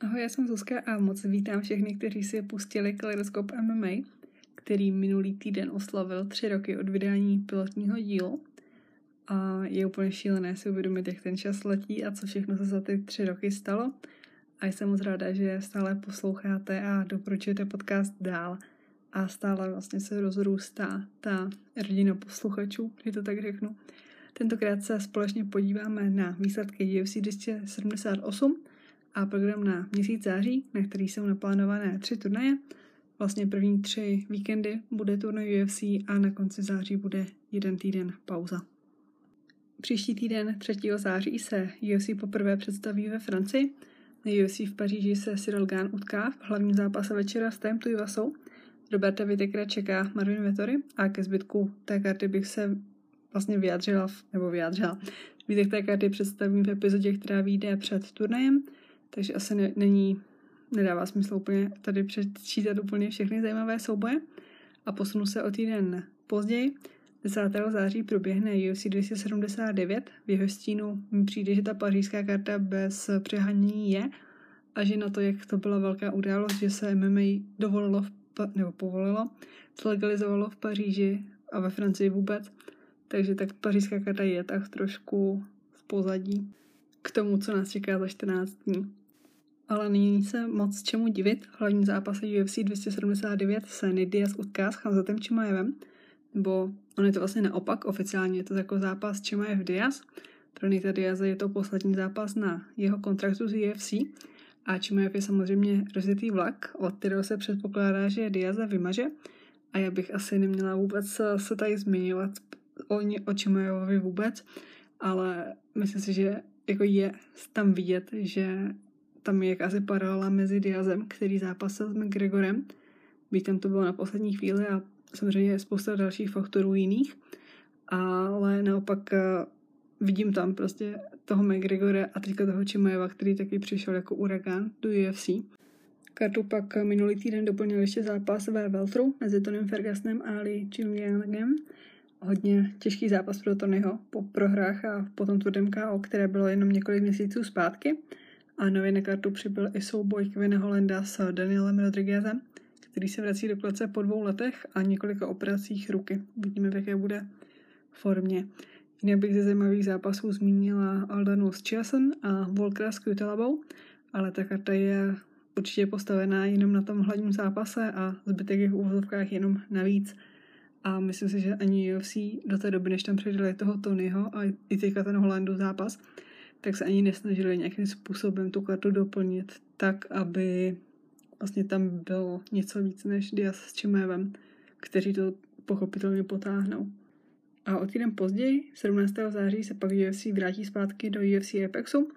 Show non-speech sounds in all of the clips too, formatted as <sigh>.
Ahoj, já jsem Zuzka a moc vítám všechny, kteří si pustili Kaleidoskop MMA, který minulý týden oslavil tři roky od vydání pilotního dílu. A je úplně šílené si uvědomit, jak ten čas letí a co všechno se za ty tři roky stalo. A jsem moc ráda, že stále posloucháte a doporučujete podcast dál. A stále vlastně se rozrůstá ta rodina posluchačů, když to tak řeknu. Tentokrát se společně podíváme na výsledky UFC 278, a program na měsíc září, na který jsou naplánované tři turnaje. Vlastně první tři víkendy bude turnaj UFC a na konci září bude jeden týden pauza. Příští týden 3. září se UFC poprvé představí ve Francii. Na UFC v Paříži se Cyril Gán utká v hlavním zápase večera s Tem Tuivasou. Roberta Vitekra čeká Marvin Vettori a ke zbytku té karty bych se vlastně vyjádřila, nebo vyjádřila. Zbytek té karty představím v epizodě, která vyjde před turnajem takže asi ne, není, nedává smysl úplně tady přečítat úplně všechny zajímavé souboje a posunu se o týden později. 10. září proběhne UFC 279. V jeho stínu mi přijde, že ta pařížská karta bez přehanění je a že na to, jak to byla velká událost, že se MMA dovolilo, v, nebo povolilo, zlegalizovalo v Paříži a ve Francii vůbec. Takže tak pařížská karta je tak trošku v pozadí k tomu, co nás čeká za 14 dní. Ale není se moc čemu divit. Hlavní zápase UFC 279 se Nidias utká s Hamzatem Čimajevem, nebo on je to vlastně naopak, oficiálně je to jako zápas Čimajev Diaz. Pro Nita Diaze je to poslední zápas na jeho kontraktu z UFC a Čimajev je samozřejmě rozjetý vlak, od kterého se předpokládá, že Diaza vymaže a já bych asi neměla vůbec se tady zmiňovat o, o Čimajevovi vůbec, ale myslím si, že jako je tam vidět, že tam je jakási paralela mezi Diazem, který zápasil s McGregorem, byť tam to bylo na poslední chvíli a samozřejmě spousta dalších faktorů jiných, ale naopak eh, vidím tam prostě toho McGregora a teďka toho Čimajeva, který taky přišel jako uragán do UFC. Kartu pak minulý týden doplnil ještě zápas ve Veltru mezi Tonym Fergusonem a Lee Jingliangem hodně těžký zápas pro Tonyho po prohrách a po tom tvrdém KO, které bylo jenom několik měsíců zpátky. A nově na kartu přibyl i souboj Kevina Holenda s Danielem Rodriguezem, který se vrací do klece po dvou letech a několika operacích ruky. Vidíme, v jaké bude formě. Jinak bych ze zajímavých zápasů zmínila Aldanu s Chiasen a Volkera s Kutelabou, ale ta karta je určitě postavená jenom na tom hlavním zápase a zbytek je v úvozovkách jenom navíc. A myslím si, že ani UFC do té doby, než tam předali toho Tonyho a i teďka ten Holandu zápas, tak se ani nesnažili nějakým způsobem tu kartu doplnit tak, aby vlastně tam bylo něco víc než Diaz s Čimevem, kteří to pochopitelně potáhnou. A o týden později, 17. září, se pak UFC vrátí zpátky do UFC Apexu,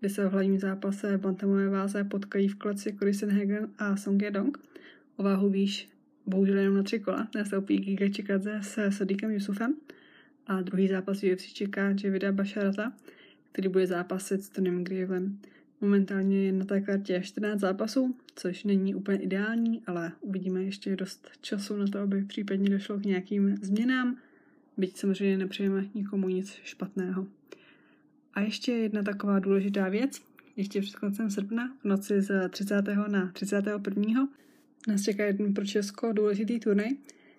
kde se v hlavním zápase bantamové váze potkají v kleci Cory Sanhagen a Song Yedong. O váhu výš bohužel jenom na tři kola. Nastoupí Giga Čikadze se Sadikem Yusufem a druhý zápas UFC čeká Javida Basharata, který bude zápasit s Tonym Gravelem. Momentálně je na té kartě 14 zápasů, což není úplně ideální, ale uvidíme ještě dost času na to, aby případně došlo k nějakým změnám, byť samozřejmě nepřejeme nikomu nic špatného. A ještě jedna taková důležitá věc. Ještě před koncem srpna, v noci z 30. na 31 nás čeká jeden pro Česko důležitý turnaj,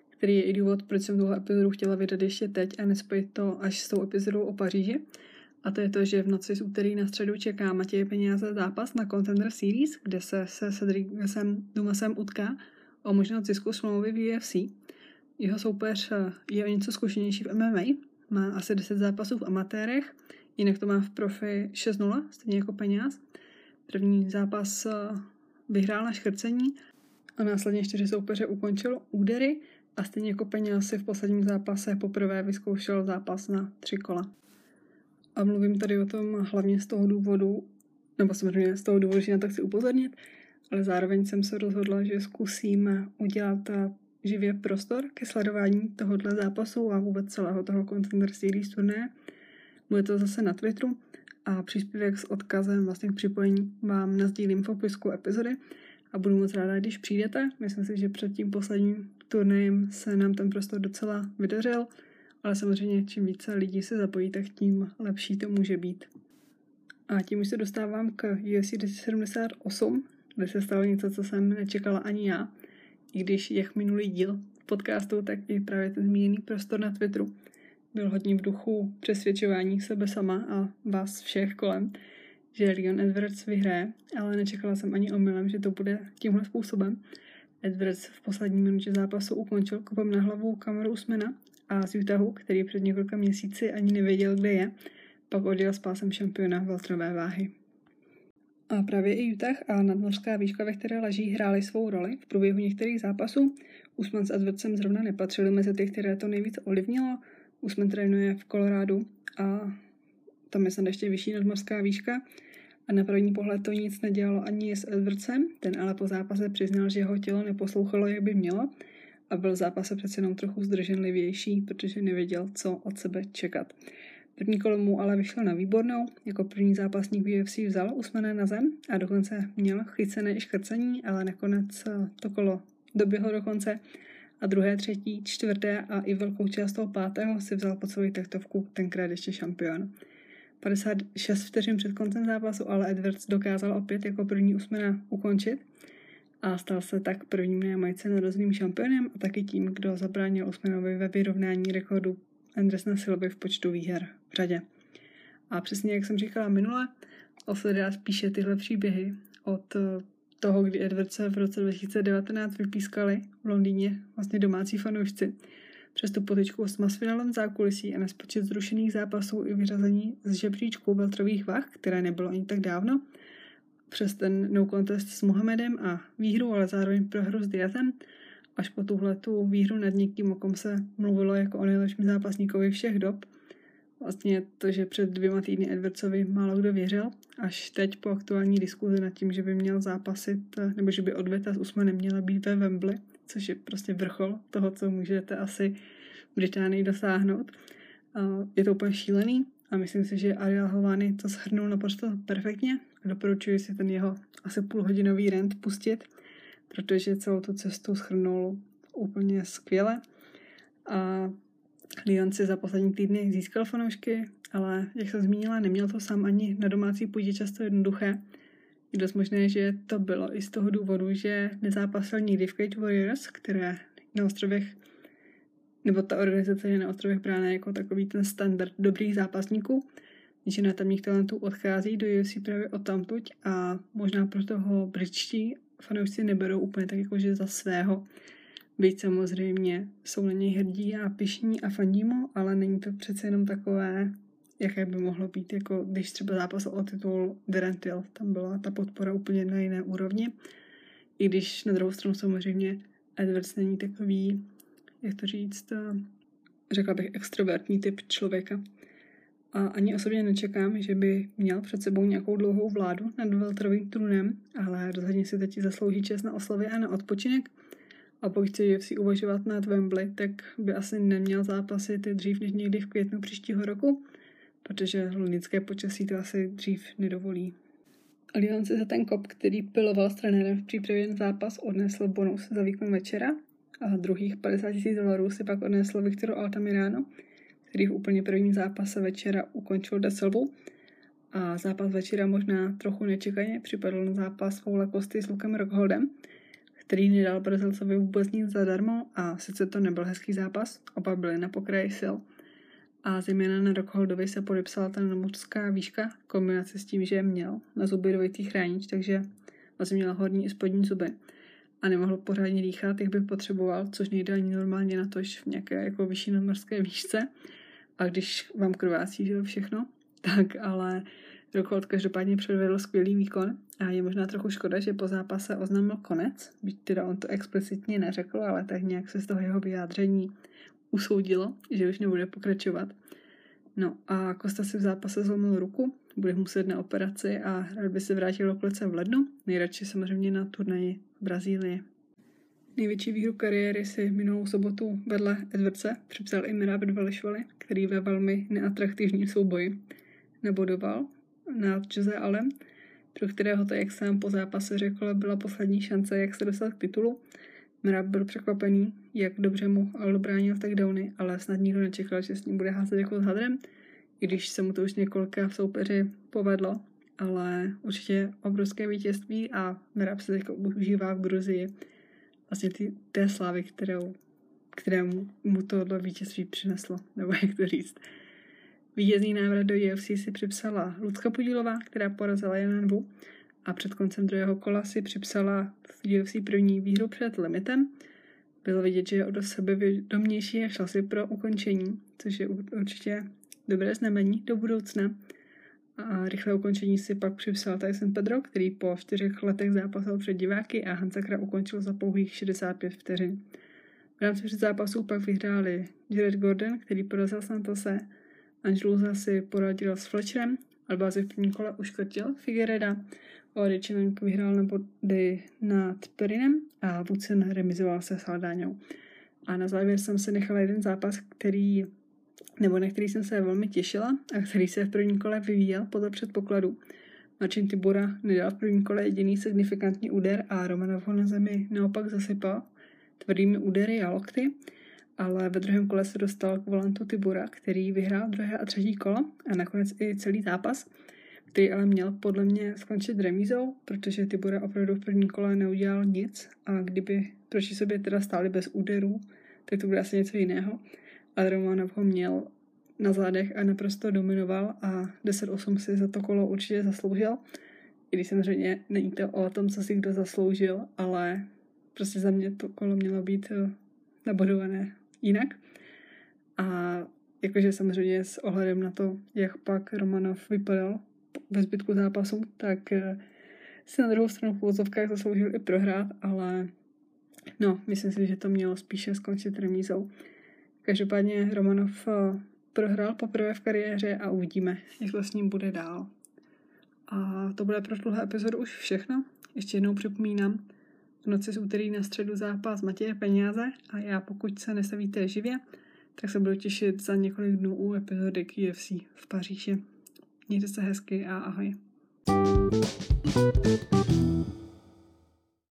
který je i důvod, proč jsem tuhle epizodu chtěla vydat ještě teď a nespojit to až s tou epizodou o Paříži. A to je to, že v noci z úterý na středu čeká Matěj Peněze zápas na Contender Series, kde se se Cedricem Dumasem utká o možnost zisku smlouvy v UFC. Jeho soupeř eh, je o něco zkušenější v MMA, má asi 10 zápasů v amatérech, jinak to má v profi 6-0, stejně jako Peněz. První zápas eh, vyhrál na škrcení a následně čtyři soupeře ukončil údery a stejně jako peněz si v posledním zápase poprvé vyzkoušel zápas na tři kola. A mluvím tady o tom hlavně z toho důvodu, nebo samozřejmě z toho důvodu, že na to chci upozornit, ale zároveň jsem se rozhodla, že zkusím udělat živě prostor ke sledování tohohle zápasu a vůbec celého toho Contender Series turné. Bude to zase na Twitteru a příspěvek s odkazem vlastně k připojení vám nazdílím v popisku epizody a budu moc ráda, když přijdete. Myslím si, že před tím posledním turnajem se nám ten prostor docela vydařil, ale samozřejmě čím více lidí se zapojí, tak tím lepší to může být. A tím už se dostávám k UFC 278, kde se stalo něco, co jsem nečekala ani já. I když jak minulý díl podcastu, tak i právě ten zmíněný prostor na Twitteru byl hodně v duchu přesvědčování sebe sama a vás všech kolem, že Leon Edwards vyhraje, ale nečekala jsem ani omylem, že to bude tímhle způsobem. Edwards v poslední minutě zápasu ukončil kopem na hlavu kameru Usmana a z Utahu, který před několika měsíci ani nevěděl, kde je, pak odjel s pásem šampiona veltrové váhy. A právě i Utah a nadmořská výška, ve které leží, hrály svou roli v průběhu některých zápasů. Usman s Edwardsem zrovna nepatřili mezi ty, které to nejvíc ovlivnilo. Usman trénuje v Kolorádu a tam je snad ještě vyšší nadmořská výška. A na první pohled to nic nedělalo ani s Edwardsem, ten ale po zápase přiznal, že jeho tělo neposlouchalo, jak by mělo a byl v zápase přece jenom trochu zdrženlivější, protože nevěděl, co od sebe čekat. První kolo mu ale vyšlo na výbornou, jako první zápasník UFC vzal Usmana na zem a dokonce měl chycené i škrcení, ale nakonec eh, to kolo doběhlo do konce a druhé, třetí, čtvrté a i velkou část toho pátého si vzal pod svoji taktovku tenkrát ještě šampion. 56 vteřin před koncem zápasu ale Edwards dokázal opět jako první Usmana ukončit a stal se tak prvním nejamajce narozeným šampionem a taky tím, kdo zabránil Usmanovi ve vyrovnání rekordu Andersona Silvy v počtu výher v řadě. A přesně jak jsem říkala minule, Osledát píše tyhle příběhy od toho, kdy Edwardse v roce 2019 vypískali v Londýně vlastně domácí fanoušci. Přes tu potičku s masfinalem zákulisí a nespočet zrušených zápasů i vyřazení z žebříčku veltrových vah, které nebylo ani tak dávno, přes ten no contest s Mohamedem a výhru, ale zároveň prohru s Diazem, až po tuhle tu výhru nad někým, o kom se mluvilo jako o nejlepším zápasníkovi všech dob. Vlastně to, že před dvěma týdny Edwardsovi málo kdo věřil, až teď po aktuální diskuzi nad tím, že by měl zápasit, nebo že by odveta s Usmanem měla být ve Wembley, což je prostě vrchol toho, co můžete asi v Británii dosáhnout. Je to úplně šílený a myslím si, že Ariel Hovany to shrnul naprosto perfektně. Doporučuji si ten jeho asi půlhodinový rent pustit – protože celou tu cestu schrnul úplně skvěle. A Leon si za poslední týdny získal fanoušky, ale jak jsem zmínila, neměl to sám ani na domácí půdě často jednoduché. Je dost možné, že to bylo i z toho důvodu, že nezápasil nikdy v Cage Warriors, které na ostrovech, nebo ta organizace je na ostrovech brána jako takový ten standard dobrých zápasníků. Většina tamních talentů odchází do UFC právě od tamtuť a možná proto ho britští fanoušci neberou úplně tak jako, že za svého. Byť samozřejmě jsou na něj hrdí a pišní a fandí mu, ale není to přece jenom takové, jaké by mohlo být, jako když třeba zápas o titul Derentil, tam byla ta podpora úplně na jiné úrovni. I když na druhou stranu samozřejmě Edwards není takový, jak to říct, řekla bych extrovertní typ člověka. A ani osobně nečekám, že by měl před sebou nějakou dlouhou vládu nad veltrovým trůnem, ale rozhodně si teď zaslouží čas na oslavy a na odpočinek. A pokud chce UFC uvažovat nad Wembley, tak by asi neměl zápasit dřív než někdy v květnu příštího roku, protože londýnské počasí to asi dřív nedovolí. Leon si za ten kop, který piloval s trenérem v přípravě na zápas, odnesl bonus za výkon večera a druhých 50 000 dolarů si pak odnesl Viktoru Altamirano, který v úplně prvním zápase večera ukončil Silvu. A zápas večera možná trochu nečekaně připadl na zápas Foula Kosty s Lukem Rockholdem, který nedal Brazilcovi vůbec nic zadarmo a sice to nebyl hezký zápas, oba byli na pokraji sil. A zejména na Rockholdovi se podepsala ta mořská výška kombinace s tím, že měl na zuby dvojitý chránič, takže vlastně měl horní i spodní zuby a nemohl pořádně dýchat, jak by potřeboval, což nejde ani normálně na to, v nějaké jako vyšší nadmorské výšce a když vám krvácí, že všechno, <laughs> tak ale Rockhold každopádně předvedl skvělý výkon a je možná trochu škoda, že po zápase oznámil konec, byť teda on to explicitně neřekl, ale tak nějak se z toho jeho vyjádření usoudilo, že už nebude pokračovat. No a Kosta si v zápase zlomil ruku, bude muset na operaci a rád by se vrátil do klece v lednu, nejradši samozřejmě na turnaji v Brazílii. Největší výhru kariéry si minulou sobotu vedle Edwardse připsal i Mirab Dvalishvili, který ve velmi neatraktivním souboji nebodoval na Jose Alem, pro kterého to, jak jsem po zápase řekl, byla poslední šance, jak se dostat k titulu. Mirab byl překvapený, jak dobře mu bránil takedowny, ale snad nikdo nečekal, že s ním bude házet jako s hadrem, i když se mu to už několika v soupeři povedlo ale určitě obrovské vítězství a Merab se teď užívá v Gruzii vlastně ty, té slávy, kterou, kterému mu tohle vítězství přineslo, nebo jak to říct. Vítězný návrat do UFC si připsala Lucka Podílová, která porazila Jananvu a před koncem druhého kola si připsala v UFC první výhru před limitem. Bylo vidět, že je o sebe vědomější a šla si pro ukončení, což je určitě dobré znamení do budoucna. A rychlé ukončení si pak připsal Tyson Pedro, který po čtyřech letech zápasil před diváky a Hansakra ukončil za pouhých 65 vteřin. V rámci zápasů pak vyhráli Jared Gordon, který porazil Santose, Angelusa si poradil s Fletcherem, Albazi v prvním kole uškrtil Figuereda, Oričinenk vyhrál na body nad Perinem a Woodson remizoval se s. A na závěr jsem si nechala jeden zápas, který nebo na který jsem se velmi těšila a který se v prvním kole vyvíjel podle předpokladu. Marcin Tibura nedal v prvním kole jediný signifikantní úder a Romanov ho na zemi naopak zasypal tvrdými údery a lokty, ale ve druhém kole se dostal k volantu Tibura, který vyhrál druhé a třetí kolo a nakonec i celý zápas, který ale měl podle mě skončit remízou, protože Tibura opravdu v prvním kole neudělal nic a kdyby proti sobě teda stáli bez úderů, tak to bude asi něco jiného a Romanov ho měl na zádech a naprosto dominoval a 10-8 si za to kolo určitě zasloužil. I když samozřejmě není to o tom, co si kdo zasloužil, ale prostě za mě to kolo mělo být eh, nabodované jinak. A jakože samozřejmě s ohledem na to, jak pak Romanov vypadal ve zbytku zápasu, tak eh, si na druhou stranu v vozovkách zasloužil i prohrát, ale no, myslím si, že to mělo spíše skončit remízou. Každopádně Romanov eh, prohrál poprvé v kariéře a uvidíme, jak to s ním bude dál. A to bude pro tuhle epizodu už všechno. Ještě jednou připomínám, v noci z úterý na středu zápas Matěje Peněze a já pokud se nesavíte živě, tak se budu těšit za několik dnů u epizody KFC v Paříži. Mějte se hezky a ahoj. thank you